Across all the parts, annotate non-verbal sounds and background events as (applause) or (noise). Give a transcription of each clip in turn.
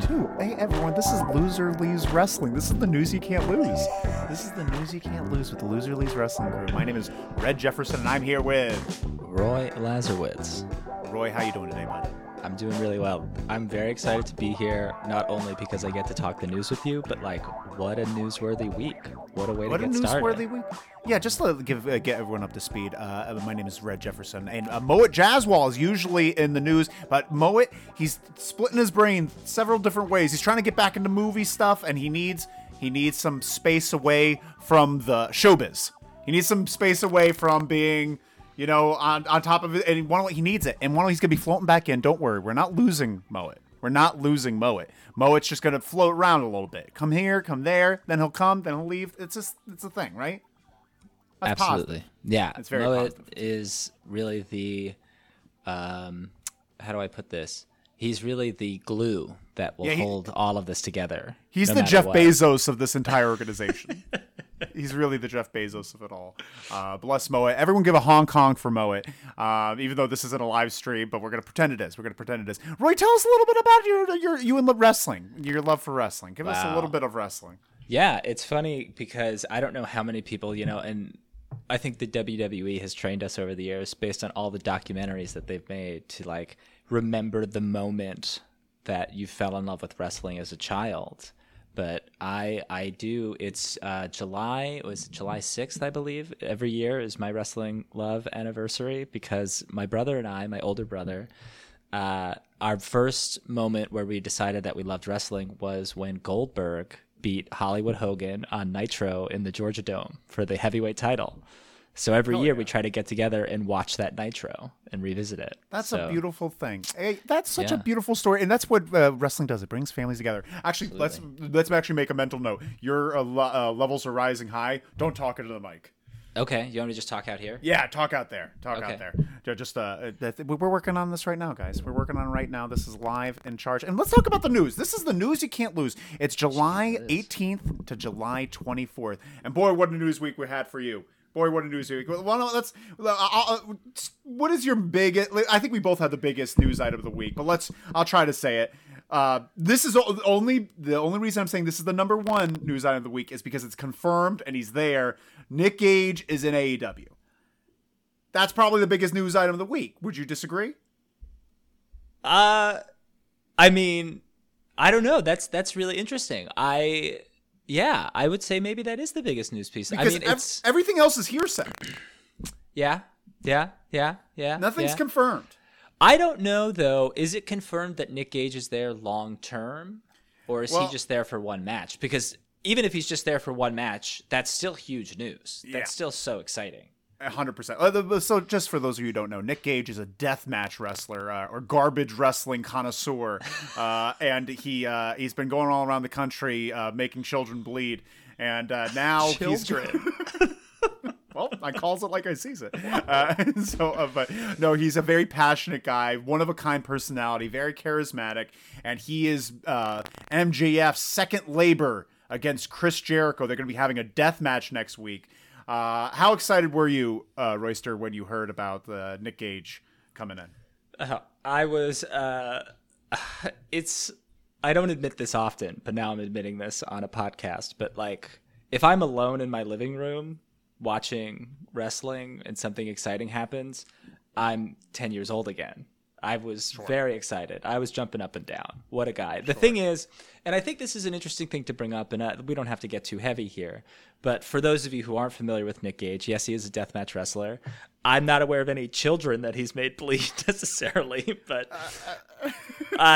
two. Hey everyone, this is Loser Leaves Wrestling. This is the news you can't lose. This is the news you can't lose with the Loser Leaves Wrestling crew. My name is Red Jefferson, and I'm here with Roy Lazarowitz. Roy. How you doing today, bud? I'm doing really well. I'm very excited to be here, not only because I get to talk the news with you, but like, what a newsworthy week! What a way What to a get started. newsworthy week. Yeah, just to give uh, get everyone up to speed. Uh, my name is Red Jefferson, and uh, Moet Jazzwall is usually in the news, but Moet he's splitting his brain several different ways. He's trying to get back into movie stuff, and he needs he needs some space away from the showbiz. He needs some space away from being. You know, on, on top of it, and one he needs it, and one he's gonna be floating back in. Don't worry, we're not losing Moet. We're not losing Moet. Moet's just gonna float around a little bit. Come here, come there, then he'll come, then he'll leave. It's just it's a thing, right? That's Absolutely, positive. yeah. It's very Moet positive. is really the, um, how do I put this? He's really the glue that will Yeah, he- hold all of this together. He's no the Jeff what. Bezos of this entire organization. (laughs) He's really the Jeff Bezos of it all. Uh, bless Moet. Everyone give a honk honk for Moet, uh, even though this isn't a live stream, but we're gonna pretend it is. We're gonna pretend it is. Roy, tell us a little bit about your your you and wrestling, your love for wrestling. Give us a little bit of wrestling. Yeah, it's funny because I don't know how many people, you know, and I think the WWE has trained us over the years based on all the documentaries that they've made to like remember the moment that you fell in love with wrestling as a child. But I I do it's uh July it was July 6th I believe every year is my wrestling love anniversary because my brother and I my older brother uh, our first moment where we decided that we loved wrestling was when Goldberg beat Hollywood Hogan on Nitro in the Georgia Dome for the heavyweight title. So every year we try to get together and watch that Nitro and revisit it. That's So, a beautiful thing. Hey, that's such a beautiful story, and that's what uh, wrestling does. It brings families together. Actually, let's let's actually make a mental note. Your uh, lo- uh, levels are rising high. Don't talk into the mic. Okay, you want me to just talk out here? Yeah, talk out there. Talk Okay. out there. Just uh, we're working on this right now, guys. We're working on it right now. This is live in charge, and let's talk about the news. This is the news you can't lose. It's July 18th to July 24th, and boy, what a news week we had for you. Boy, what a news week. Well, let's. Uh, uh, what is your biggest? I think we both had the biggest news item of the week, but let's. I'll try to say it. Uh, this is only the only reason I'm saying this is the number one news item of the week is because it's confirmed and he's there. Nick Gage is in AEW. That's probably the biggest news item of the week. Would you disagree? Uh I mean, I don't know. That's that's really interesting. I yeah, I would say maybe that is the biggest news piece. I mean, ev- it's everything else is hearsay. (clears throat) yeah, yeah, yeah, yeah. Nothing's yeah. confirmed. I don't know though. Is it confirmed that Nick Gage is there long term, or is Well- he just there for one match? Because even if he's just there for one match, that's still huge news. Yeah. That's still so exciting. A hundred percent. Uh, So, just for those of you who don't know, Nick Gage is a death match wrestler uh, or garbage wrestling connoisseur, (laughs) uh, and he uh, he's been going all around the country uh, making children bleed, and uh, now he's (laughs) well, I calls it like I sees it. Uh, (laughs) so, uh, but no, he's a very passionate guy, one of a kind personality, very charismatic, and he is uh, MJF's second labor against Chris Jericho. They're going to be having a death match next week. Uh, how excited were you, uh, Royster, when you heard about uh, Nick Gage coming in? Uh, I was. Uh, (laughs) it's. I don't admit this often, but now I'm admitting this on a podcast. But like, if I'm alone in my living room watching wrestling and something exciting happens, I'm 10 years old again. I was very excited. I was jumping up and down. What a guy. The thing is, and I think this is an interesting thing to bring up, and uh, we don't have to get too heavy here, but for those of you who aren't familiar with Nick Gage, yes, he is a deathmatch wrestler. I'm not aware of any children that he's made bleed (laughs) necessarily, but I. (laughs) Uh,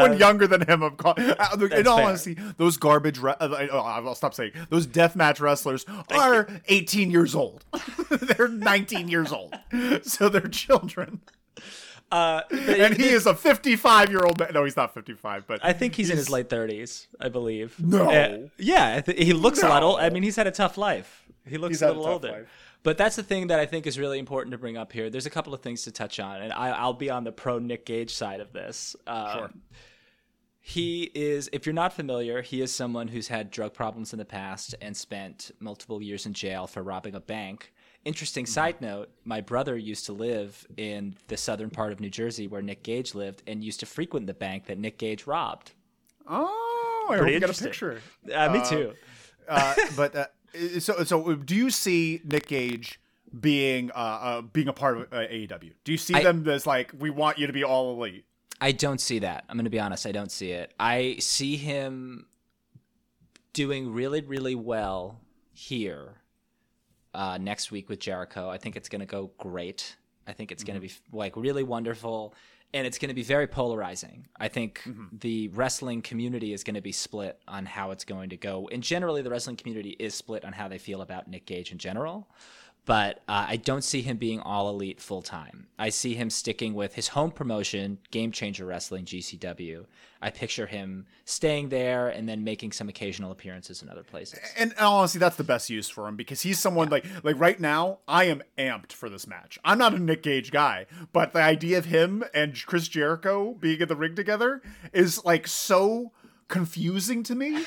Anyone younger than him, I'm call- uh, in all fair. honesty, those garbage. Re- uh, oh, I'll stop saying those deathmatch wrestlers are 18 years old. (laughs) they're 19 years old, so they're children. Uh, And he is a 55 year old man. No, he's not 55, but I think he's, in his late 30s, I believe. No. Uh, yeah, th- he looks a lot old. I mean, he's had a tough life. He looks He's a had a little older. life. But that's the thing that I think is really important to bring up here. There's a couple of things to touch on, and I, I'll be on the pro Nick Gage side of this. Um, Sure. He is, if you're not familiar, he is someone who's had drug problems in the past and spent multiple years in jail for robbing a bank. Interesting side note my brother used to live in the southern part of New Jersey where Nick Gage lived and used to frequent the bank that Nick Gage robbed. Oh, I hope Pretty you got a picture. Uh, me too. uh, but uh, so so do you see Nick Gage being uh, uh being a part of uh, AEW? Do you see I- them as like we want you to be all elite? I don't see that. I'm going to be honest. I don't see it. I see him doing really, really well here uh, next week with Jericho. I think it's going to go great. I think it's going to be like really wonderful. And it's going to be very polarizing. I think the wrestling community is going to be split on how it's going to go. And generally, the wrestling community is split on how they feel about Nick Gage in general but uh, I don't see him being all elite full time. I see him sticking with his home promotion, Game Changer Wrestling (GCW). I picture him staying there and then making some occasional appearances in other places. And honestly, that's the best use for him because he's someone like like right now. I am amped for this match. I'm not a Nick Gage guy, but the idea of him and Chris Jericho being in the ring together is like so confusing to me.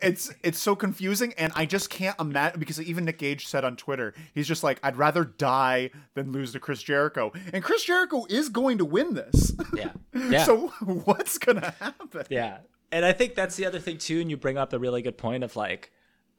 It's it's so confusing, and I just can't imagine because even Nick Gage said on Twitter, he's just like, I'd rather die than lose to Chris Jericho, and Chris Jericho is going to win this. Yeah, (laughs) yeah. so (laughs) what's gonna happen? Yeah. And I think that's the other thing too, and you bring up a really good point of like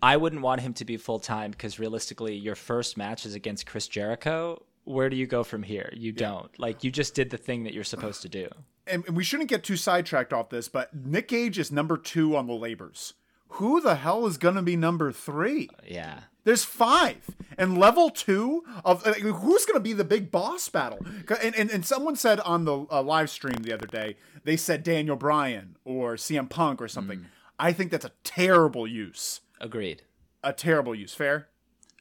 I wouldn't want him to be full time because realistically your first match is against Chris Jericho. Where do you go from here? You don't. Like you just did the thing that you're supposed to do. (sighs) and and we shouldn't get too sidetracked off this, but Nick Gage is number two on the labors. Who the hell is going to be number three? Yeah. There's five, and level two of uh, who's going to be the big boss battle? And, and and someone said on the uh, live stream the other day, they said Daniel Bryan or CM Punk or something. I think that's a terrible use. Agreed. A terrible use. Fair.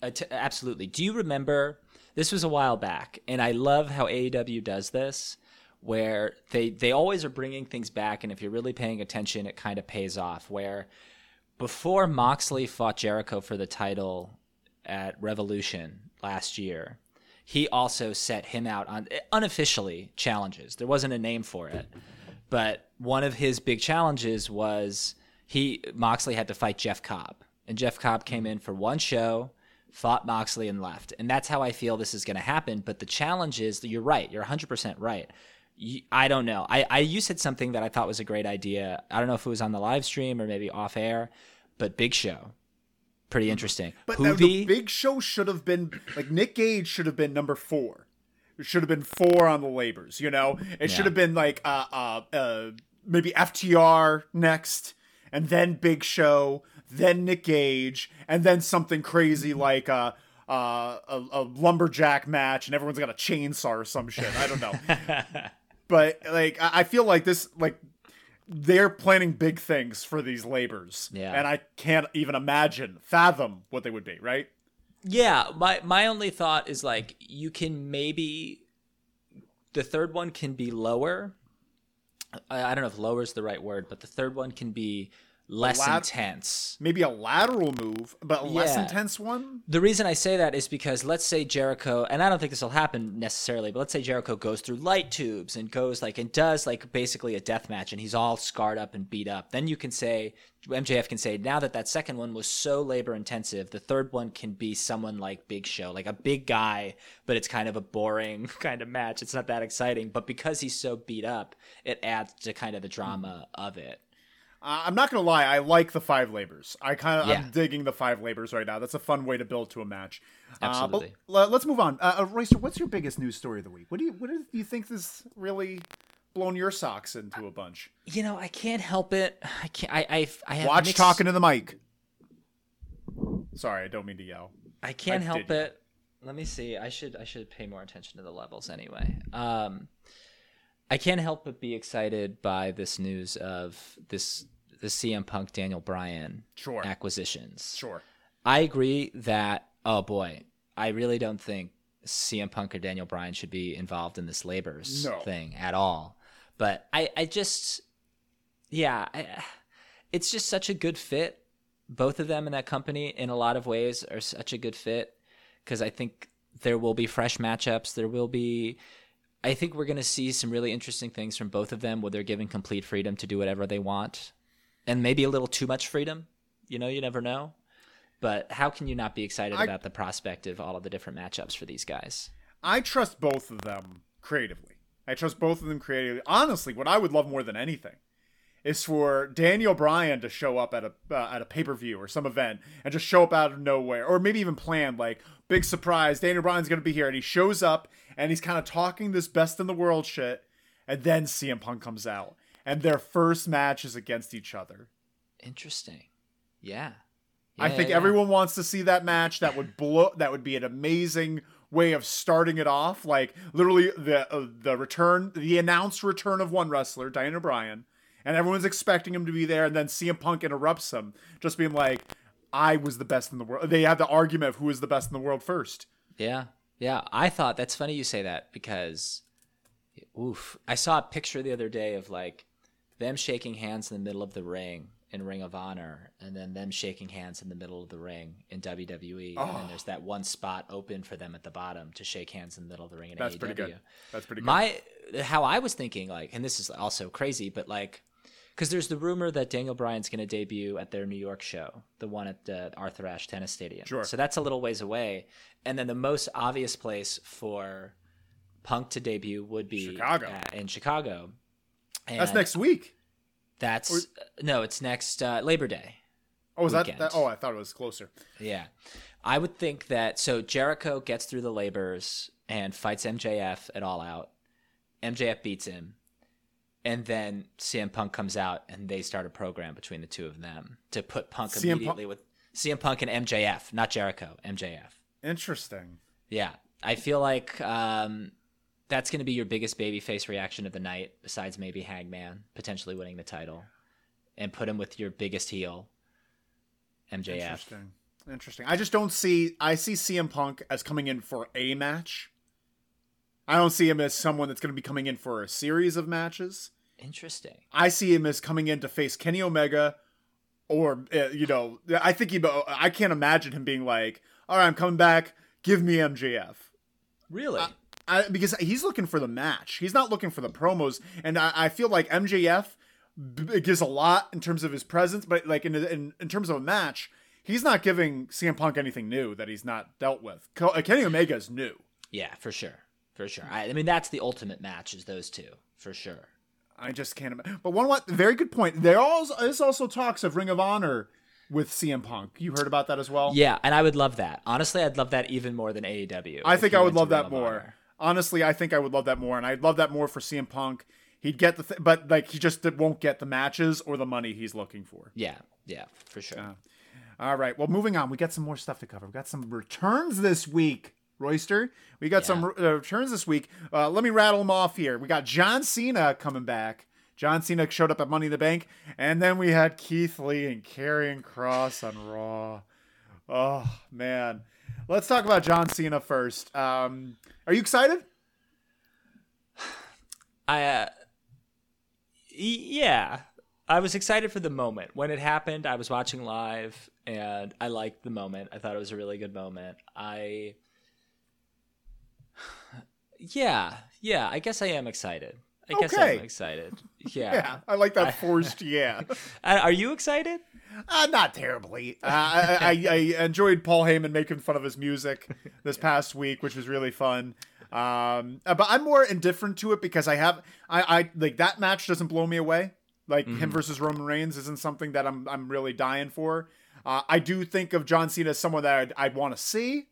Uh, t- absolutely. Do you remember? This was a while back, and I love how AEW does this, where they they always are bringing things back, and if you're really paying attention, it kind of pays off. Where before Moxley fought Jericho for the title at Revolution last year, he also set him out on unofficially challenges. There wasn't a name for it, but one of his big challenges was he Moxley had to fight Jeff Cobb, and Jeff Cobb came in for one show, fought Moxley and left, and that's how I feel this is going to happen. But the challenge is that you're right, you're 100 percent right. I don't know. I, I you said something that I thought was a great idea. I don't know if it was on the live stream or maybe off air, but Big Show, pretty interesting. But the big show should have been like Nick Gage should have been number four. It should have been four on the labors. You know, it should have been like uh, uh, uh, maybe FTR next, and then Big Show, then Nick Gage, and then something crazy like uh, uh, a, a lumberjack match, and everyone's got a chainsaw or some shit. I don't know. (laughs) but like I feel like this like they're planning big things for these labors. Yeah. And I can't even imagine, fathom what they would be, right? Yeah, my my only thought is like you can maybe the third one can be lower. I, I don't know if lower is the right word, but the third one can be less lat- intense. Maybe a lateral move, but a less intense one. The reason I say that is because let's say Jericho, and I don't think this will happen necessarily, but let's say Jericho goes through light tubes and goes like and does like basically a death match, and he's all scarred up and beat up. Then you can say MJF can say now that that second one was so labor intensive, the third one can be someone like Big Show, like a big guy, but it's kind of a boring (laughs) kind of match. It's not that exciting, but because he's so beat up, it adds to kind of the drama hmm. of it. Uh, I'm not gonna lie, I like the five labors. I kind of Yeah. I'm digging the five labors right now. That's a fun way to build to a match. Absolutely. Uh, but l- let's move on. Uh, uh, Racer, what's your biggest news story of the week? What do you what do you think this really blown your socks into a bunch? You know, I can't help it. I can't. I I, I have Watch mixed- talking to the mic. Sorry, I don't mean to yell. I can't I help it. Let me see. I should I should pay more attention to the levels anyway. Um, I can't help but be excited by this news of this the CM Punk Daniel Bryan Sure. acquisitions. Sure. I agree that oh boy, I really don't think CM Punk or Daniel Bryan should be involved in this labors No. thing at all. But I I just yeah, I, it's just such a good fit. Both of them in that company in a lot of ways are such a good fit because I think there will be fresh matchups. There will be I think we're going to see some really interesting things from both of them where they're given complete freedom to do whatever they want and maybe a little too much freedom. You know, you never know. But how can you not be excited I- about the prospect of all of the different matchups for these guys? I trust both of them creatively. I trust both of them creatively. Honestly, what I would love more than anything is for Daniel Bryan to show up at a uh, at a pay per view or some event and just show up out of nowhere, or maybe even planned like big surprise. Daniel Bryan's gonna be here, and he shows up and he's kind of talking this best in the world shit, and then CM Punk comes out, and their first match is against each other. Interesting. Yeah. I think yeah. everyone wants to see that match. That would blow. That would be an amazing way of starting it off. Like literally the uh, the return, the announced return of one wrestler, Daniel Bryan, and everyone's expecting him to be there, and then CM Punk interrupts him, just being like, "I was the best in the world." They have the argument of who is the best in the world first. Yeah. Yeah. I thought that's funny you say that because, oof. I saw a picture the other day of like them shaking hands in the middle of the ring in Ring of Honor and then them shaking hands in the middle of the ring in WWE. And then ah. there's that one spot open for them at the bottom to shake hands in the middle of the ring in That's AEW. pretty good. That's pretty good. My how I was thinking like, and this is also crazy, but like, because there's the rumor that Daniel Bryan's going to debut at their New York show, the one at the Arthur Ashe Tennis Stadium. Sure. So that's a little ways away, and then the most obvious place for Punk to debut would be Chicago. uh, in Chicago. That's next week. That's no, it's next uh, Labor Day. Oh, is that, that? Oh, I thought it was closer. Yeah. I would think that so Jericho gets through the labors and fights MJF at all out. MJF beats him. And then CM Punk comes out and they start a program between the two of them to put Punk CM Punk- immediately with CM Punk and MJF, not Jericho, MJF. Interesting. Yeah. I feel like um, that's going to be your biggest babyface reaction of the night, besides maybe Hangman potentially winning the title, and put him with your biggest heel, MJF. Interesting. Interesting. I just don't see. I see CM Punk as coming in for a match. I don't see him as someone that's going to be coming in for a series of matches. Interesting. I see him as coming in to face Kenny Omega, or uh, you know, I think he. I can't imagine him being like, "All right, I'm coming back. Give me MJF." Really? I, because he's looking for the match. He's not looking for the promos, and I, I feel like MJF b- gives a lot in terms of his presence, but like in, in in terms of a match, he's not giving CM Punk anything new that he's not dealt with. Uh, Kenny Omega is new. Yeah, for sure, for sure. I, I mean, that's the ultimate match is those two for sure. I just can't. Imagine. But one what very good point. There also there's also talks of Ring of Honor with CM Punk. You heard about that as well. Yeah, and I would love that. Honestly, I'd love that even more than AEW. I think I would love that more. Honor. Honestly, I think I would love that more, and I'd love that more for CM Punk. He'd get the, th- but like he just won't get the matches or the money he's looking for. Yeah, yeah, for sure. All right. Well, moving on. We got some more stuff to cover. We got some returns this week, Royster. We got some uh, returns this week. Uh, let me rattle them off here. We got John Cena coming back. John Cena showed up at Money in the Bank, and then we had Keith Lee and Karrion Kross on Raw. Oh man, let's talk about John Cena first. Um, are you excited? (sighs) I, uh, yeah, I was excited for the moment when it happened. I was watching live, and I liked the moment. I thought it was a really good moment. I, yeah, yeah. I guess I am excited. I guess I'm excited. (laughs) Yeah. Yeah, I like that forced (laughs) yeah. Uh, Are you excited? Uh, not terribly. Uh, I, I, I enjoyed Paul Heyman making fun of his music this (laughs) past week, which was really fun. Um, uh, but I'm more indifferent to it because I have I, I like that match doesn't blow me away. Like him versus Roman Reigns isn't something that I'm I'm really dying for. Uh, I do think of John Cena as someone that I'd, I'd want to see.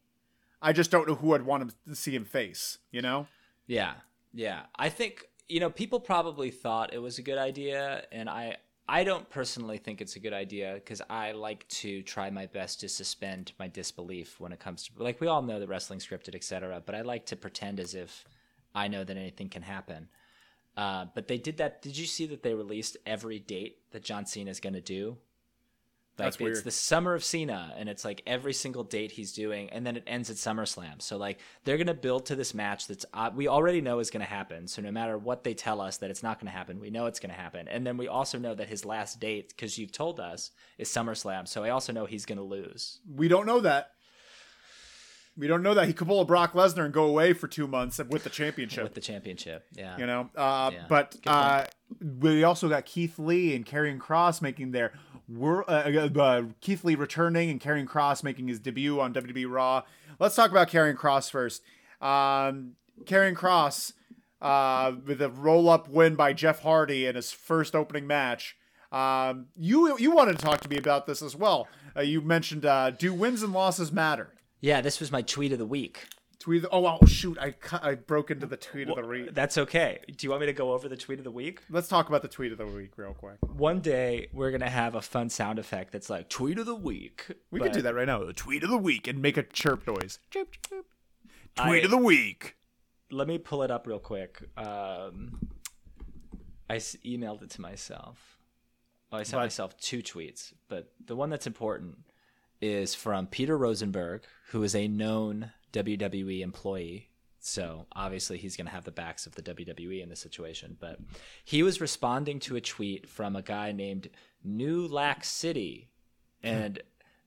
I just don't know who I'd want him to see him face. You know? Yeah, yeah. I think you know people probably thought it was a good idea, and I I don't personally think it's a good idea because I like to try my best to suspend my disbelief when it comes to like we all know the wrestling scripted, etc. But I like to pretend as if I know that anything can happen. Uh, but they did that. Did you see that they released every date that John Cena is going to do? Like That's it's weird. the summer of Cena, and it's like every single date he's doing, and then it ends at SummerSlam. So like they're gonna build to this match that's uh, we already know is gonna happen. So no matter what they tell us that it's not gonna happen, we know it's gonna happen. And then we also know that his last date, because you've told us, is SummerSlam. So I also know he's gonna lose. We don't know that. We don't know that he could pull a Brock Lesnar and go away for two months with the championship. with the championship. Yeah. you know. Uh, Yeah. But uh, we also got Keith Lee and Karrion Kross making their wor- uh, uh, Keith Lee returning and Karrion Kross making his debut on WWE Raw. Let's talk about Karrion Kross first. Um, Karrion Kross uh, with a roll up win by Jeff Hardy in his first opening match. Um, you you wanted to talk to me about this as well. Uh, you mentioned uh, do wins and losses matter? Yeah, this was my tweet of the week. Tweet. Of the, oh, wow, shoot! I cut, I broke into the tweet well, of the week. That's okay. Do you want me to go over the tweet of the week? Let's talk about the tweet of the week real quick. One day we're gonna have a fun sound effect that's like tweet of the week. We can do that right now. The tweet of the week and make a chirp noise. Chirp chirp. Tweet I... of the week. Let me pull it up real quick. Um, I emailed it to myself. Oh, I sent but... myself two tweets, but the one that's important is from Peter Rosenberg, who is a known WWE employee. So obviously he's going to have the backs of the WWE in this situation. But he was responding to a tweet from a guy named New Lack City. And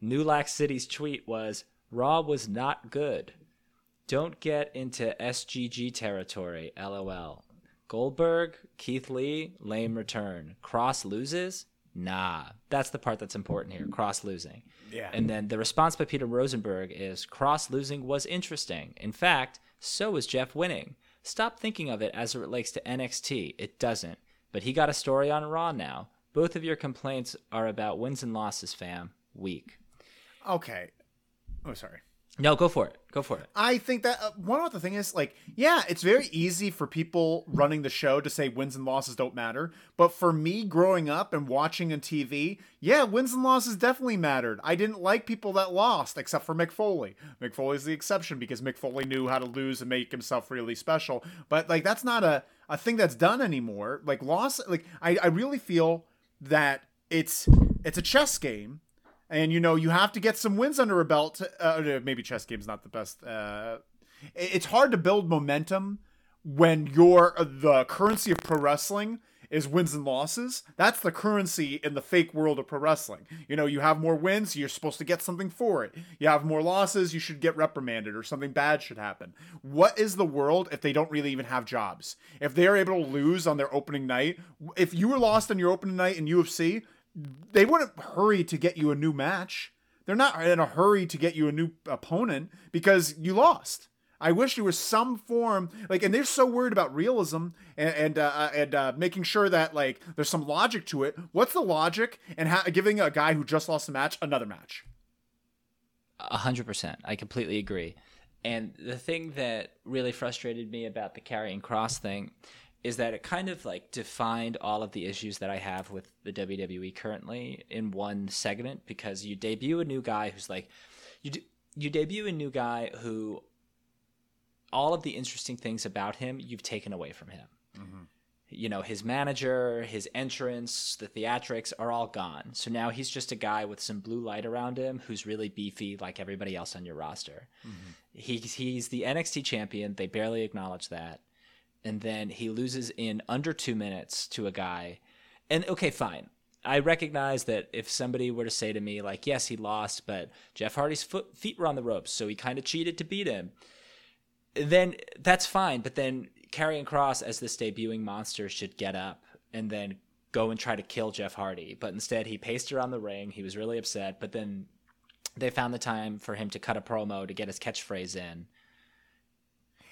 hmm. New Lack City's tweet was Raw was not good. Don't get into SGG territory, lol. Goldberg, Keith Lee, lame return. Kross loses? Nah. That's the part that's important here. Kross losing. Yeah. And then the response by Peter Rosenberg is Kross losing was interesting. In fact, so was Jeff winning. Stop thinking of it as it relates to NXT. It doesn't. But he got a story on Raw now. Both of your complaints are about wins and losses, fam. Weak. Okay. Oh, sorry. No, go for it. Go for it. I think that uh, one other thing is like, yeah, it's very easy for people running the show to say wins and losses don't matter. But for me, growing up and watching on TV, yeah, wins and losses definitely mattered. I didn't like people that lost, except for Mick Foley. Mick Foley's the exception because Mick Foley knew how to lose and make himself really special. But like, that's not a a thing that's done anymore. Like loss, like I I really feel that it's it's a chess game and you know you have to get some wins under a belt. Uh, maybe chess game's not the best. Uh, it's hard to build momentum when your uh, the currency of pro wrestling is wins and losses. That's the currency in the fake world of pro wrestling. You know, you have more wins, you're supposed to get something for it. You have more losses, you should get reprimanded or something bad should happen. What is the world if they don't really even have jobs? If they are able to lose on their opening night, if you were lost on your opening night in UFC, they wouldn't hurry to get you a new match. They're not in a hurry to get you a new opponent because you lost. I wish there was some form like, and they're so worried about realism and and uh, uh, and uh, making sure that like there's some logic to it. What's the logic and giving a guy who just lost a match another match? A hundred percent, I completely agree. And the thing that really frustrated me about the Karrion Kross thing is that it kind of like defined all of the issues that I have with the WWE currently in one segment because you debut a new guy who's like you do, you debut a new guy who all of the interesting things about him you've taken away from him. Mm-hmm. You know, his manager, his entrance, the theatrics are all gone. So now he's just a guy with some blue light around him who's really beefy like everybody else on your roster. Mm-hmm. He's he's the NXT champion. They barely acknowledge that and then he loses in under two minutes to a guy. And okay, fine. I recognize that if somebody were to say to me, like, yes, he lost, but Jeff Hardy's foot, feet were on the ropes, so he kind of cheated to beat him, then that's fine. But then Karrion Kross, as this debuting monster, should get up and then go and try to kill Jeff Hardy. But instead, he paced around the ring. He was really upset. But then they found the time for him to cut a promo to get his catchphrase in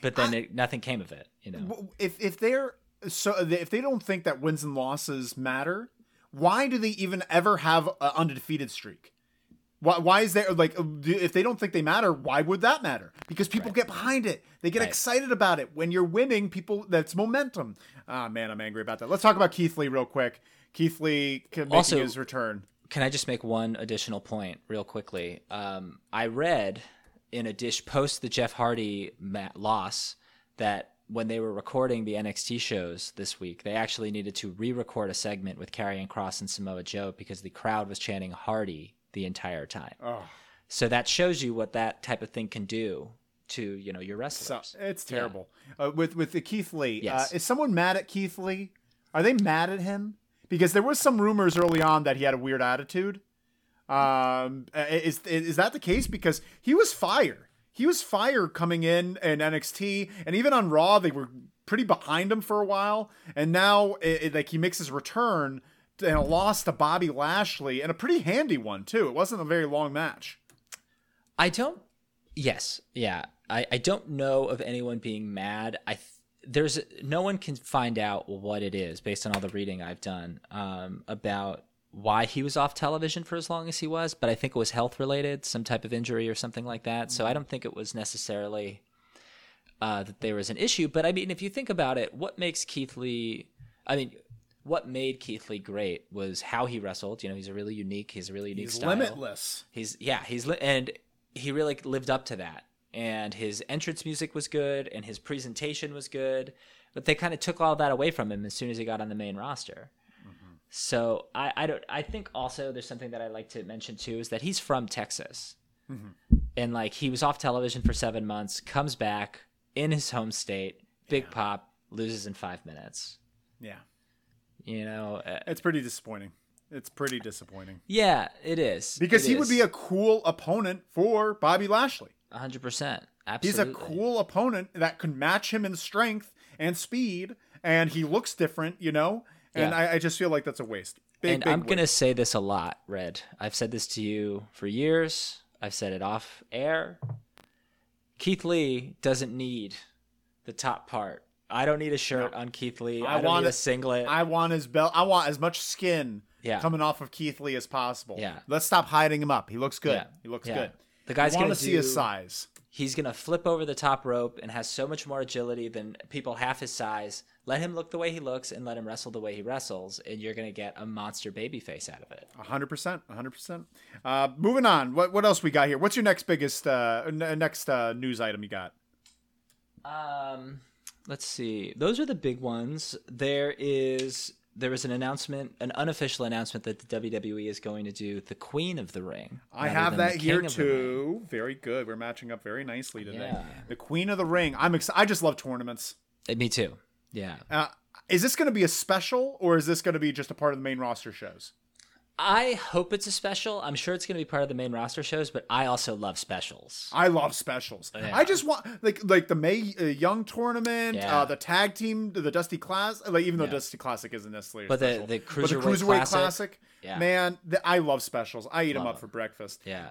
but then I, it, nothing came of it. You know, if if they're so if they don't think that wins and losses matter, why do they even ever have an undefeated streak? Why, why is there like if they don't think they matter, why would that matter? Because people right. get behind it. They get right. excited about it. When you're winning, people that's momentum. Ah man, I'm angry about that. Let's talk about Keith Lee real quick. Keith Lee making also, his return. Can I just make one additional point real quickly? Um, I read in a dish post the Jeff Hardy loss that when they were recording the NXT shows this week, they actually needed to re-record a segment with Karrion Kross and Samoa Joe because the crowd was chanting Hardy the entire time. Oh. So that shows you what that type of thing can do to you know your wrestlers. So, it's terrible. Yeah. Uh, with with the Keith Lee, uh, yes. uh, is someone mad at Keith Lee? Are they mad at him? Because there was some rumors early on that he had a weird attitude. Um, is is that the case? Because he was fire. He was fire coming in in NXT, and even on Raw, they were pretty behind him for a while. And now, it, it, like he makes his return and a loss to Bobby Lashley, and a pretty handy one too. It wasn't a very long match. I don't. Yes, yeah. I I don't know of anyone being mad. I. Th- there's no one can find out what it is based on all the reading I've done um, about why he was off television for as long as he was, but I think it was health related, some type of injury or something like that. So I don't think it was necessarily uh, that there was an issue. But I mean, if you think about it, what makes Keith Lee? I mean, what made Keith Lee great was how he wrestled. You know, he's a really unique. He's a really unique He's style. limitless. He's yeah, he's li- and he really lived up to that. And his entrance music was good, and his presentation was good, but they kind of took all that away from him as soon as he got on the main roster. So I, I don't I think also there's something that I like to mention too is that he's from Texas, and like he was off television for seven months, comes back in his home state, big pop, loses in five minutes. Yeah. You know, uh, It's pretty disappointing. It's pretty disappointing. yeah, it is Because It he would be a cool opponent for Bobby Lashley. hundred percent. Absolutely. He's a cool opponent that could match him in strength and speed, and he looks different, you know? And Yeah. I, I just feel like that's a waste. Big, and big I'm gonna say this a lot, Red. I've said this to you for years. I've said it off air. Keith Lee doesn't need the top part. I don't need a shirt on Keith Lee. I, I don't want need a singlet. I want his belt. I want as much skin Yeah. coming off of Keith Lee as possible. Yeah. Let's stop hiding him up. He looks good. Yeah. He looks good. The guy's gonna to see his size. He's gonna flip over the top rope and has so much more agility than people half his size. Let him look the way he looks and let him wrestle the way he wrestles, and you're gonna get a monster baby face out of it. hundred percent, hundred percent. Uh, moving on. What what else we got here? What's your next biggest uh, n- next uh, news item you got? Um, let's see. Those are the big ones. There is there was an announcement, an unofficial announcement that the WWE is going to do the Queen of the Ring. I have that here King of the Ring. too. Very good. We're matching up very nicely today. Yeah. The Queen of the Ring. I'm excited. I just love tournaments. Uh, Me too. Yeah. Uh, is this going to be a special or is this going to be just a part of the main roster shows? I hope it's a special. I'm sure it's going to be part of the main roster shows, but I also love specials. I love specials. Yeah. I just want like like the Mae uh, Young tournament, Yeah. uh, the tag team, the Dusty Class. Like even though Yeah. Dusty Classic isn't necessarily, a But the- special. the but the Cruiserweight cruiserweight Classic, classic, yeah. man, th- I love specials. I eat them Love up for breakfast. Yeah.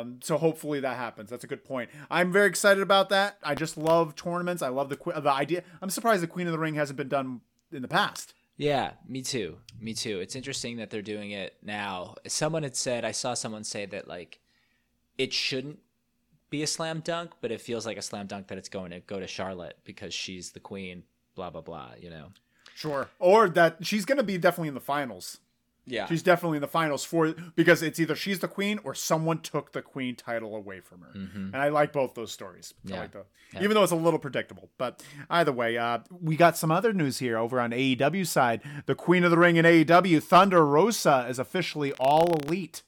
Um. So hopefully that happens. That's a good point. I'm very excited about that. I just love tournaments. I love the the idea. I'm surprised the Queen of the Ring hasn't been done in the past. Yeah, me too. Me too. It's interesting that they're doing it now. Someone had said, I saw someone say that like it shouldn't be a slam dunk, but it feels like a slam dunk that it's going to go to Charlotte because she's the queen, blah blah blah, you know. Sure. Or that she's going to be definitely in the finals. Yeah. She's definitely in the finals for because it's either she's the queen or someone took the queen title away from her. And I like both those stories. I Mm-hmm. Yeah. like the, Even though it's a little predictable. But either way, uh, we got some other news here over on AEW side. The queen of the ring in AEW, Thunder Rosa, is officially all elite.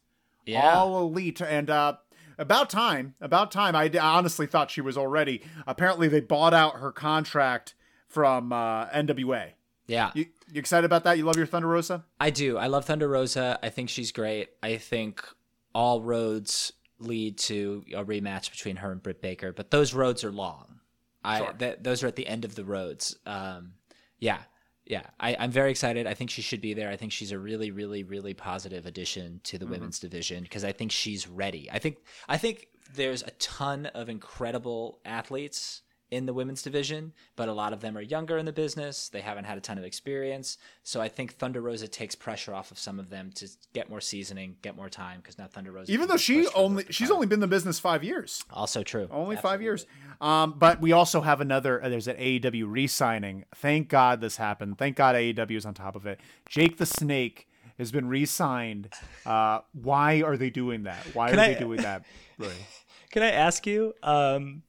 yeah. All elite. And uh, about time. About time. I, I honestly thought she was already. Apparently, they bought out her contract from uh, NWA. yeah. You, you excited about that? You love your Thunder Rosa? I do. I love Thunder Rosa. I think she's great. I think all roads lead to a rematch between her and Britt Baker, but those roads are long. I Sure. that those are at the end of the roads. Um, yeah, yeah. I, I'm very excited. I think she should be there. I think she's a really, really, really positive addition to the women's division because I think she's ready. I think I think there's a ton of incredible athletes in the women's division, but a lot of them are younger in the business. They haven't had a ton of experience. So I think Thunder Rosa takes pressure off of some of them to get more seasoning, get more time because now Thunder Rosa. Even though she only she's title. only been in the business five years. also true. Only five years. Um, but we also have another. Uh, there's an AEW re-signing. Thank God this happened. Thank God AEW is on top of it. Jake the Snake has been re-signed. Uh, why are they doing that? Why Can are I- they doing that? Really? (laughs) Can I ask you? Um,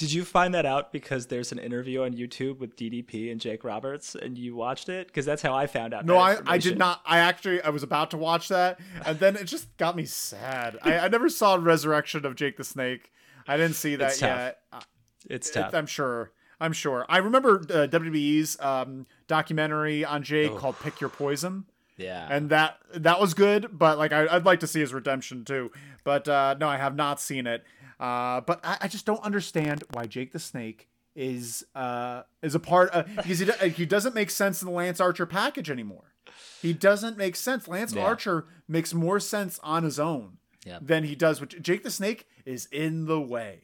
did you find that out because there's an interview on YouTube with DDP and Jake Roberts, and you watched it? Because that's how I found out. No, I, I did not. I actually I was about to watch that, and then it just got me sad. I, I never saw Resurrection of Jake the Snake. I didn't see that It's yet. Uh, It's it- tough. I'm sure. I'm sure. I remember uh, WWE's um, documentary on Jake called "Pick Your Poison." yeah. and that that was good but like I, i'd like to see his redemption too but uh no i have not seen it uh but i, I just don't understand why jake the snake is uh is a part of because he, he doesn't make sense in the lance archer package anymore he doesn't make sense lance Yeah. archer makes more sense on his own Yep. than he does with jake the snake is in the way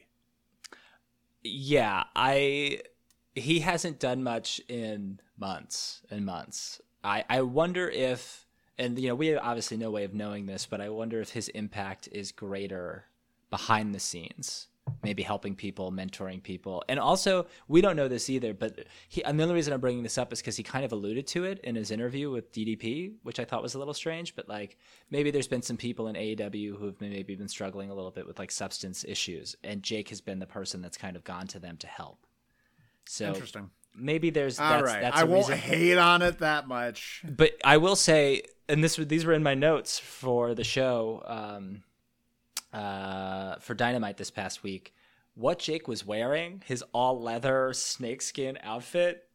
yeah, I he hasn't done much in months and months. I I wonder if and you know we have obviously no way of knowing this, but I wonder if his impact is greater behind the scenes maybe helping people, mentoring people. And also, we don't know this either, but he, and the only reason I'm bringing this up is because he kind of alluded to it in his interview with DDP, which I thought was a little strange. But like, maybe there's been some people in AEW who've maybe been struggling a little bit with like substance issues, and Jake has been the person that's kind of gone to them to help. So Interesting. maybe there's All that's, right. that's I won't reason. hate on it that much. But I will say, and this these were in my notes for the show um, uh, for Dynamite this past week. What Jake was wearing, his all leather snakeskin outfit,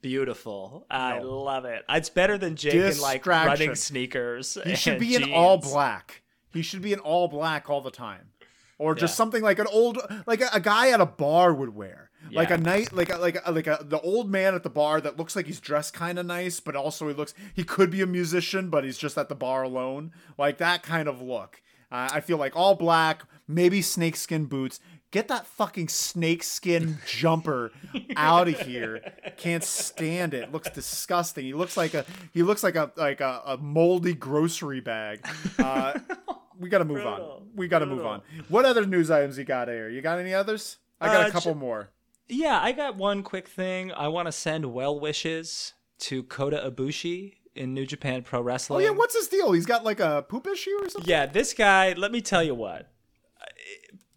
beautiful. I love it. It's better than Jake in like running sneakers. He should be in all black. He should be in all black all the time, or just Yeah. something like an old, like a, a guy at a bar would wear, like a night, like a, like a, like a the old man at the bar that looks like he's dressed kind of nice, but also he looks he could be a musician, but he's just at the bar alone, like that kind of look. Uh, I feel like all black, maybe snakeskin boots. Get that fucking snakeskin jumper out of here. Can't stand it. Looks disgusting. He looks like a he looks like a like a, a moldy grocery bag. Uh, (laughs) we got to move on. We got to move on. What other news items you got here? You got any others? I got Uh, a couple ju- more. Yeah, I got one quick thing. I want to send well wishes to Kota Ibushi in New Japan Pro Wrestling. Oh yeah, what's his deal? He's got like a poop issue or something. Yeah, this guy, let me tell you what.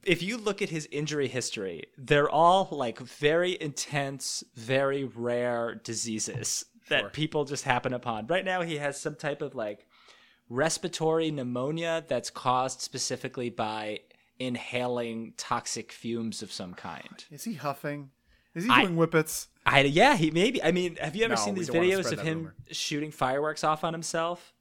If you look at his injury history, they're all like very intense, very rare diseases that Sure. people just happen upon. Right now, he has some type of like respiratory pneumonia that's caused specifically by inhaling toxic fumes of some kind. Is he huffing? Is he I- doing whippets? I yeah, he maybe. I mean, have you ever No, seen these videos of him rumor. shooting fireworks off on himself?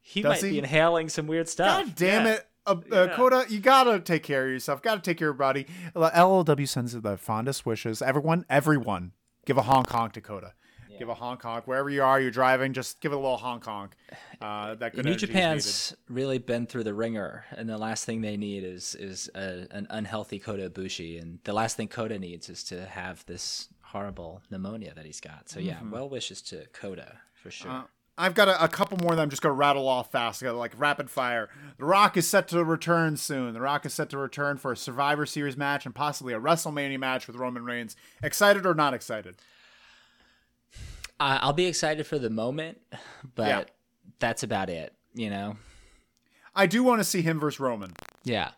He Does might he? be inhaling some weird stuff. God damn Yeah. it. Uh, uh, Yeah. Kota, you gotta take care of yourself. Gotta take care of your body. LLW sends the fondest wishes. Everyone, everyone, give a honk honk to Kota. Give a honk honk wherever you are. You're driving, just give it a little honk honk. Uh, that good New Japan's really been through the ringer, and the last thing they need is is a, an unhealthy Kota Ibushi, and the last thing Kota needs is to have this horrible pneumonia that he's got. So yeah, well wishes to Kota for sure. needed. I've got a, a couple more that I'm just gonna rattle off fast. Like rapid fire. The Rock is set to return soon. The Rock is set to return for a Survivor Series match and possibly a WrestleMania match with Roman Reigns. Excited or not excited? I I'll be excited for the moment, (laughs) but Yeah. that's about it. You know? I do want to see him versus Roman. Yeah,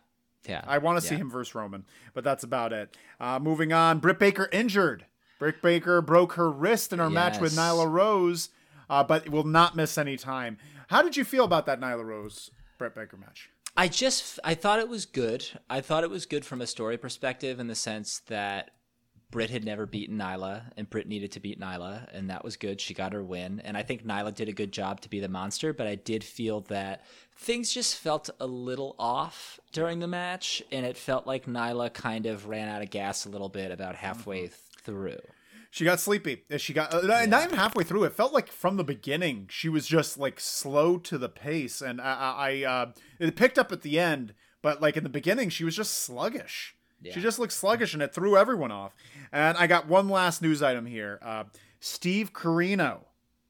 yeah. I want to see him versus Roman, but that's about it. Uh, moving on, Britt Baker injured. Britt Baker broke her wrist in her match with Nyla Rose, uh, but will not miss any time. How did you feel about that Nyla Rose Britt Baker match? I just I thought it was good. I thought it was good from a story perspective in the sense that Britt had never beaten Nyla, and Britt needed to beat Nyla, and that was good. She got her win, and I think Nyla did a good job to be the monster. But I did feel that things just felt a little off during the match, and it felt like Nyla kind of ran out of gas a little bit about halfway through. She got sleepy. She got uh, not not even halfway through. It felt like from the beginning she was just like slow to the pace, and I, I, I uh, it picked up at the end. But like in the beginning, she was just sluggish. She just looked sluggish, and it threw everyone off. And I got one last news item here. Uh, Steve Corino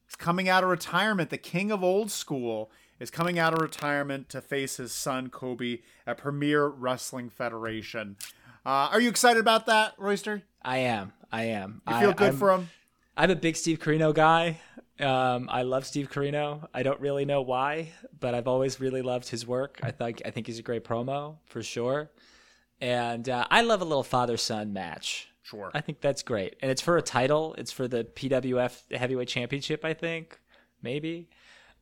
is coming out of retirement. The king of old school is coming out of retirement to face his son Colby at Premier Wrestling Federation. Uh, are you excited about that, Royster? I am. I am. You feel I, good I'm- for him? I'm a big Steve Corino guy. Um, I love Steve Corino. I don't really know why, but I've always really loved his work. I think I think he's a great promo for sure, and uh, I love a little father son match. Sure. I think that's great, and it's for a title. It's for the PWF Heavyweight Championship. I think maybe.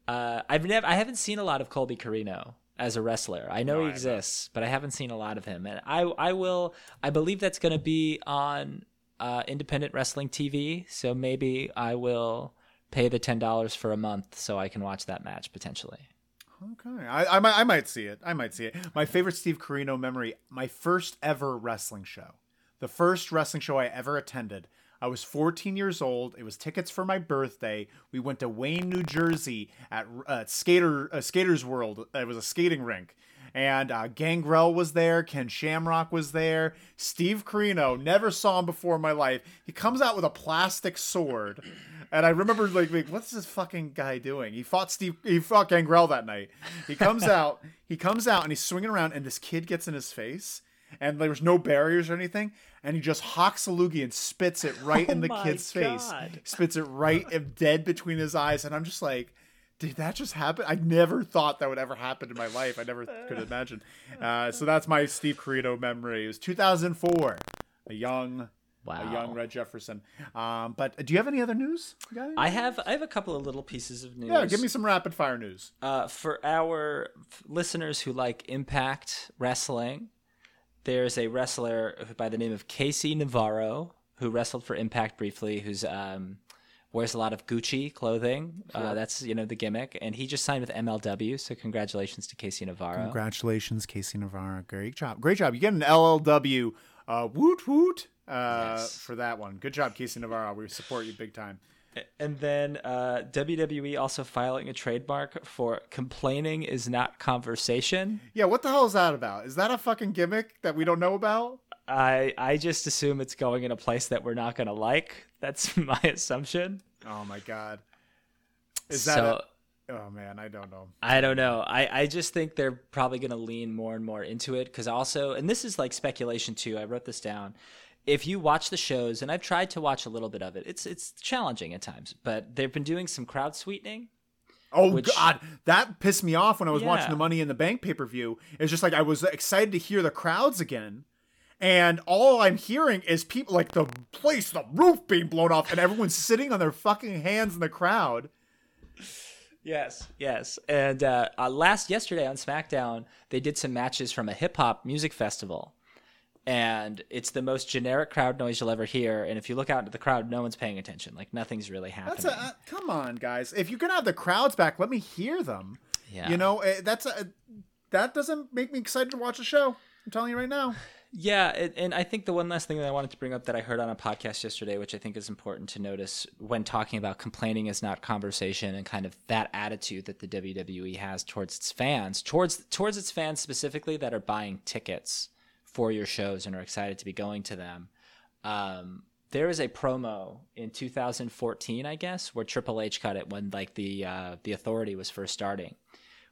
Uh, I've never. I haven't seen a lot of Colby Corino as a wrestler. I know No, he exists, but I haven't seen a lot of him. And I I will. I believe that's going to be on uh, independent wrestling TV. So maybe I will pay the ten dollars for a month so I can watch that match potentially. Okay, I, I might I might see it. I might see it. My favorite Steve Corino memory: my first ever wrestling show, the first wrestling show I ever attended. I was 14 years old. It was tickets for my birthday. We went to Wayne, New Jersey, at uh, Skater uh, Skaters World. It was a skating rink, and uh, Gangrel was there. Ken Shamrock was there. Steve Corino, never saw him before in my life. He comes out with a plastic sword. And I remember like, like, what's this fucking guy doing? He fought Steve. He fought Gangrel that night. He comes (laughs) out. He comes out and he's swinging around, and this kid gets in his face, and there was no barriers or anything, and he just hawks a loogie and spits it right (laughs) Oh in the kid's face. Spits it right dead between his eyes, and I'm just like. Did that just happen? I never thought that would ever happen in my life. I never could imagine. (laughs) Uh, so that's my Steve Corino memory. It was 2004. A young, Wow. a young Red Jefferson. Um, but do you have any other news? Any? I have I have a couple of little pieces of news. yeah, give me some rapid fire news. Uh, for our listeners who like Impact Wrestling, there's a wrestler by the name of KC Navarro who wrestled for Impact briefly, who's um, wears a lot of Gucci clothing. Uh, that's you know the gimmick, and he just signed with MLW. So congratulations to KC Navarro. Congratulations, KC Navarro. Great job. Great job. You get an LLW uh, woot woot uh, Yes. for that one. Good job, KC Navarro. We support you big time. And then uh, WWE also filing a trademark for complaining is not conversation. Yeah, what the hell is that about? Is that a fucking gimmick that we don't know about? I I just assume it's going in a place that we're not going to like. That's (laughs) my assumption. Oh my god. Is so that? a- oh man, I don't know. I don't know. I I just think they're probably going to lean more and more into it because also, and this is like speculation too. I wrote this down. If you watch the shows, and I've tried to watch a little bit of it, it's it's challenging at times. But they've been doing some crowd sweetening. Oh Which- God, that pissed me off when I was watching the Money in the Bank pay per view. It's just like I was excited to hear the crowds again, and all I'm hearing is people like the place, the roof being blown off, and everyone's (laughs) sitting on their fucking hands in the crowd. Yes, yes. And uh, uh, last yesterday on SmackDown, they did some matches from a hip hop music festival, and it's the most generic crowd noise you'll ever hear. And if you look out into the crowd, no one's paying attention. Like nothing's really happening. That's a uh, come on, guys. If you're gonna have the crowds back, let me hear them. Yeah. You know, eh, that's a that doesn't make me excited to watch the show. I'm telling you right now. (laughs) Yeah, and, and I think the one last thing that I wanted to bring up that I heard on a podcast yesterday, which I think is important to notice when talking about complaining is not conversation and kind of that attitude that the WWE has towards its fans, towards towards its fans specifically that are buying tickets for your shows and are excited to be going to them. Um, there was a promo in 2014, I guess, where Triple H cut it when like the uh, the Authority was first starting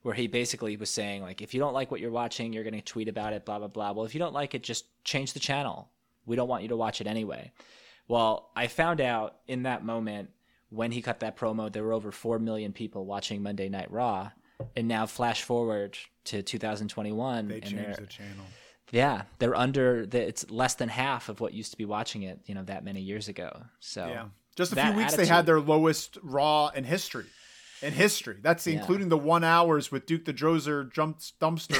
where he basically was saying like if you don't like what you're watching you're going to tweet about it blah blah blah well if you don't like it just change the channel we don't want you to watch it anyway well i found out in that moment when he cut that promo there were over 4 million people watching monday night raw and now flash forward to 2021 They changed the channel. yeah they're under the, it's less than half of what used to be watching it you know that many years ago so Yeah. Just a few weeks they had their lowest raw in history. In history. That's Yeah. including the one hours with Duke the Drozer jumps dumpster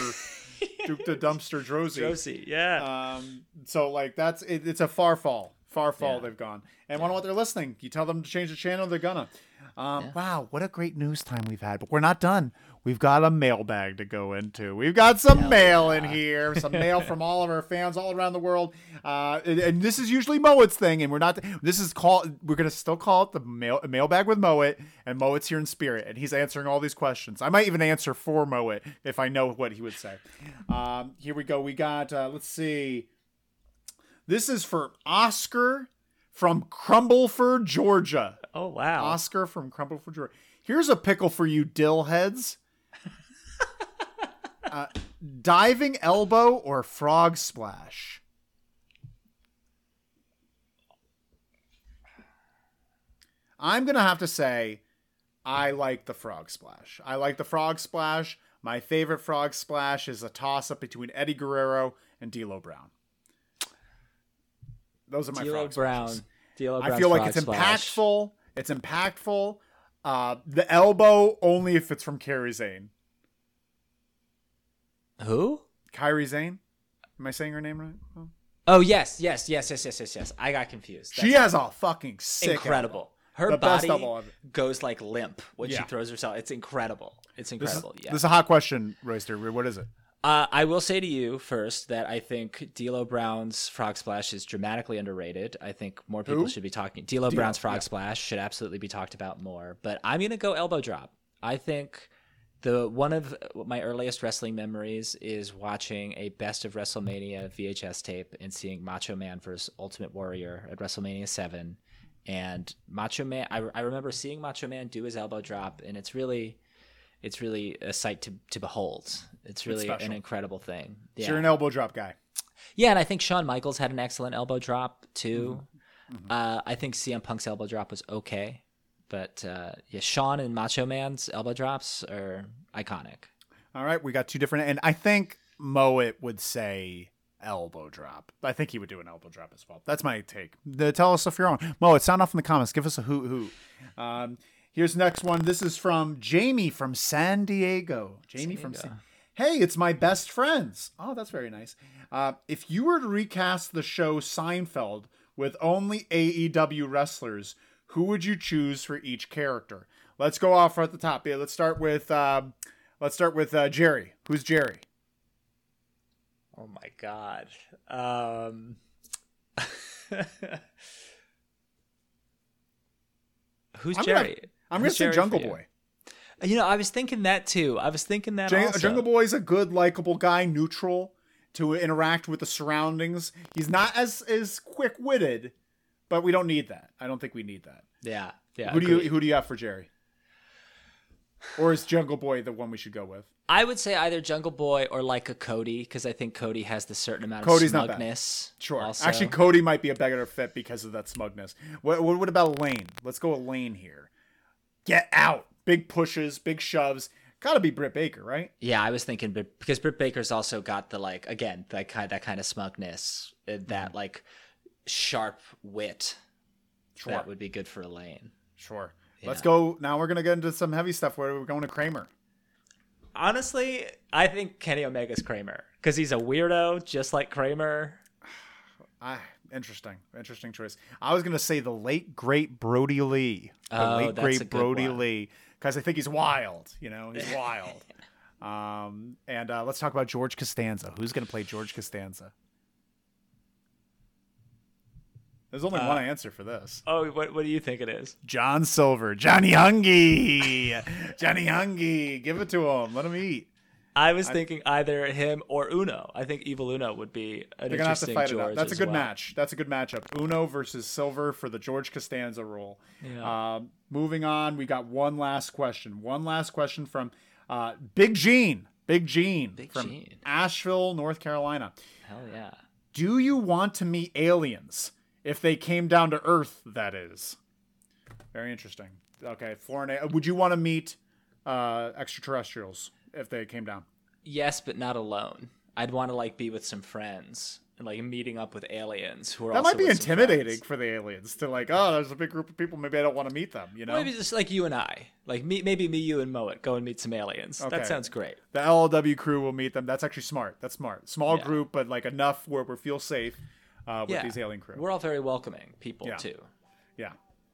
(laughs) Duke the dumpster Drozy. Josie, yeah Um so like that's it, it's a far fall. Far fall Yeah. they've gone. And wonder what they're listening. You tell them to change the channel, they're gonna. Um, Wow, what a great news time we've had. But we're not done. We've got a mailbag to go into. We've got some Hell mail yeah. in here, some mail from (laughs) all of our fans all around the world. Uh, and, and this is usually Mowat's thing, and we're not. This is called. We're gonna still call it the mail mailbag with Mowat, and Mowat's here in spirit, and he's answering all these questions. I might even answer for Mowat if I know what he would say. Um, here we go. We got. Uh, let's see. This is for Oscar from Crumbleford, Georgia. oh wow Oscar from Crumbleford, Georgia. Here's a pickle for you, dill heads. Uh, diving elbow or frog splash? I'm gonna have to say, I like the frog splash. I like the frog splash. My favorite frog splash is a toss up between Eddie Guerrero and D'Lo Brown. Those are my D'Lo frog Brown. splashes. D'Lo I feel like it's splash. impactful. It's impactful. Uh, the elbow only if it's from Kyrie Zane. Who? Kyrie Zane. Am I saying her name right? Oh. Oh yes, yes, yes, yes, yes, yes, yes. I got confused. She has a fucking sick incredible. Her The body goes like limp when Yeah. she throws herself. It's incredible. It's This is, incredible. yeah. this is a hot question, Royster. What is it? Uh, I will say to you first that I think D'Lo Brown's Frog Splash is dramatically underrated. I think more people Who? should be talking. D'Lo Brown's Frog Splash should absolutely be talked about more. But I'm gonna go elbow drop. I think The one of my earliest wrestling memories is watching a best of WrestleMania VHS tape and seeing Macho Man versus Ultimate Warrior at WrestleMania 7 and Macho Man I, I remember seeing Macho Man do his elbow drop and it's really it's really a sight to, to behold. It's really special. an incredible thing. So Yeah. You're an elbow drop guy. Yeah, and I think Shawn Michaels had an excellent elbow drop too. Mm-hmm. Uh, I think CM Punk's elbow drop was okay, but uh, yeah, Shawn and Macho Man's elbow drops are iconic. All right, we got two different, and I think Moet would say elbow drop. I think he would do an elbow drop as well. That's my take. The, tell us if you're wrong. Moet, sound off in the comments. Give us a hoot hoot. Um, here's the next one. This is from Jamie from San Diego. Jamie from Diego. San. Hey, it's my best friends. Oh, that's very nice. Uh, if you were to recast the show Seinfeld with only AEW wrestlers, who would you choose for each character? Let's go off at the top. Yeah, let's start with um, let's start with uh, Jerry. Who's Jerry? Oh my god. Um... (laughs) Who's I'm gonna- Jerry? I'm gonna say Jungle you? Boy. You know, I was thinking that too. I was thinking that also. Jungle Boy's a good, likable guy, neutral to interact with the surroundings. He's not as as quick witted, but we don't need that. I don't think we need that. Yeah, yeah. who do you who do you have for Jerry? Or is Jungle Boy the one we should go with? I would say either Jungle Boy or like a Cody because I think Cody has the certain amount of Cody's not bad. smugness. Sure. also. Actually, Cody might be a better fit because of that smugness. What, what, what about Lane? Let's go with Lane here. Get out. Big pushes, big shoves. Got to be Britt Baker, right? Yeah, I was thinking, because Britt Baker's also got the like again that kind that kind of smugness, uh, that Mm-hmm. like sharp wit. Sure. That would be good for Elaine. Sure. Let's go. Now we're going to get into some heavy stuff where we're going to Kramer. Honestly, I think Kenny Omega's Kramer because he's a weirdo, just like Kramer. (sighs) Ah, interesting. Interesting choice. I was going to say the late, great Brodie Lee. The Oh, late, great Brodie one. Lee. Because I think he's wild. You know, he's (laughs) wild. Um, and uh, let's talk about George Costanza. Who's going to play George Costanza? There's only Uh, one answer for this. Oh, what what do you think it is? John Silver, Johnny Hungee, (laughs) Johnny Hungee. Give it to him. Let him eat. I was thinking either him or Uno. I think Evil Uno would be an They're gonna have to fight George. it out. That's a good well. match. That's a good matchup. Uno versus Silver for the George Costanza role. Yeah. Um, moving on, we got one last question. One last question from uh, Big Gene. Big Gene Big from Gene. Asheville, North Carolina. Hell yeah. Do you want to meet aliens if they came down to Earth? That is very interesting. Okay, foreign. a- Would you want to meet uh, extraterrestrials if they came down? Yes, but not alone. I'd want to like be with some friends and like meeting up with aliens who are also. That might be intimidating for the aliens to like. Oh, there's a big group of people. Maybe I don't want to meet them. You know. Maybe just like you and I, like me, maybe me, you, and Moet go and meet some aliens. Okay. That sounds great. the LLW crew will meet them. That's actually smart. That's smart. Small Yeah. group, but like enough where we feel safe uh, with Yeah, these alien crew. We're all very welcoming people Yeah. too. Yeah.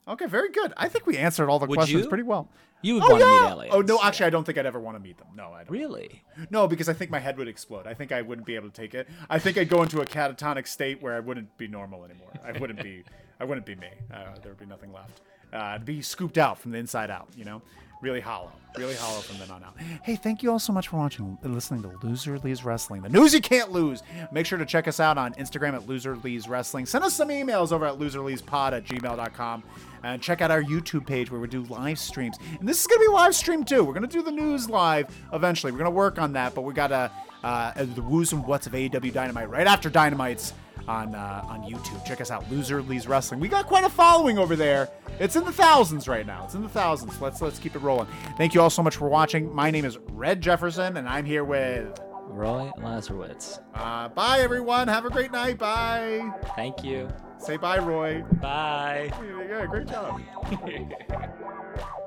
Okay, very good. I think we answered all the Would questions you? pretty well. You would Oh want to yeah. meet aliens. Oh no, actually, I don't think I'd ever want to meet them. No, I don't. really? No, because I think my head would explode. I think I wouldn't be able to take it. I think I'd go into a catatonic state where I wouldn't be normal anymore. I wouldn't be. I wouldn't be me. Uh, there would be nothing left. Uh, I'd be scooped out from the inside out. You know, really hollow, really hollow from then on out. Hey, thank you all so much for watching, and listening to Loser Lees Wrestling, the news you can't lose. Make sure to check us out on Instagram at Loser Lees Wrestling. Send us some emails over at loserleespod at gmail.com. And check out our YouTube page where we do live streams. And this is going to be live stream too. We're going to do the news live eventually. We're going to work on that, but we got to uh, the woos and whats of AEW Dynamite right after Dynamite's on uh, on YouTube. Check us out, Loser Lees Wrestling. We got quite a following over there. It's in the thousands right now. It's in the thousands. Let's let's keep it rolling. Thank you all so much for watching. My name is Red Jefferson, and I'm here with. Roy Lazarowitz. Uh, bye everyone. Have a great night. Bye. Thank you. Say bye, Roy. Bye. Yeah, great job. (laughs)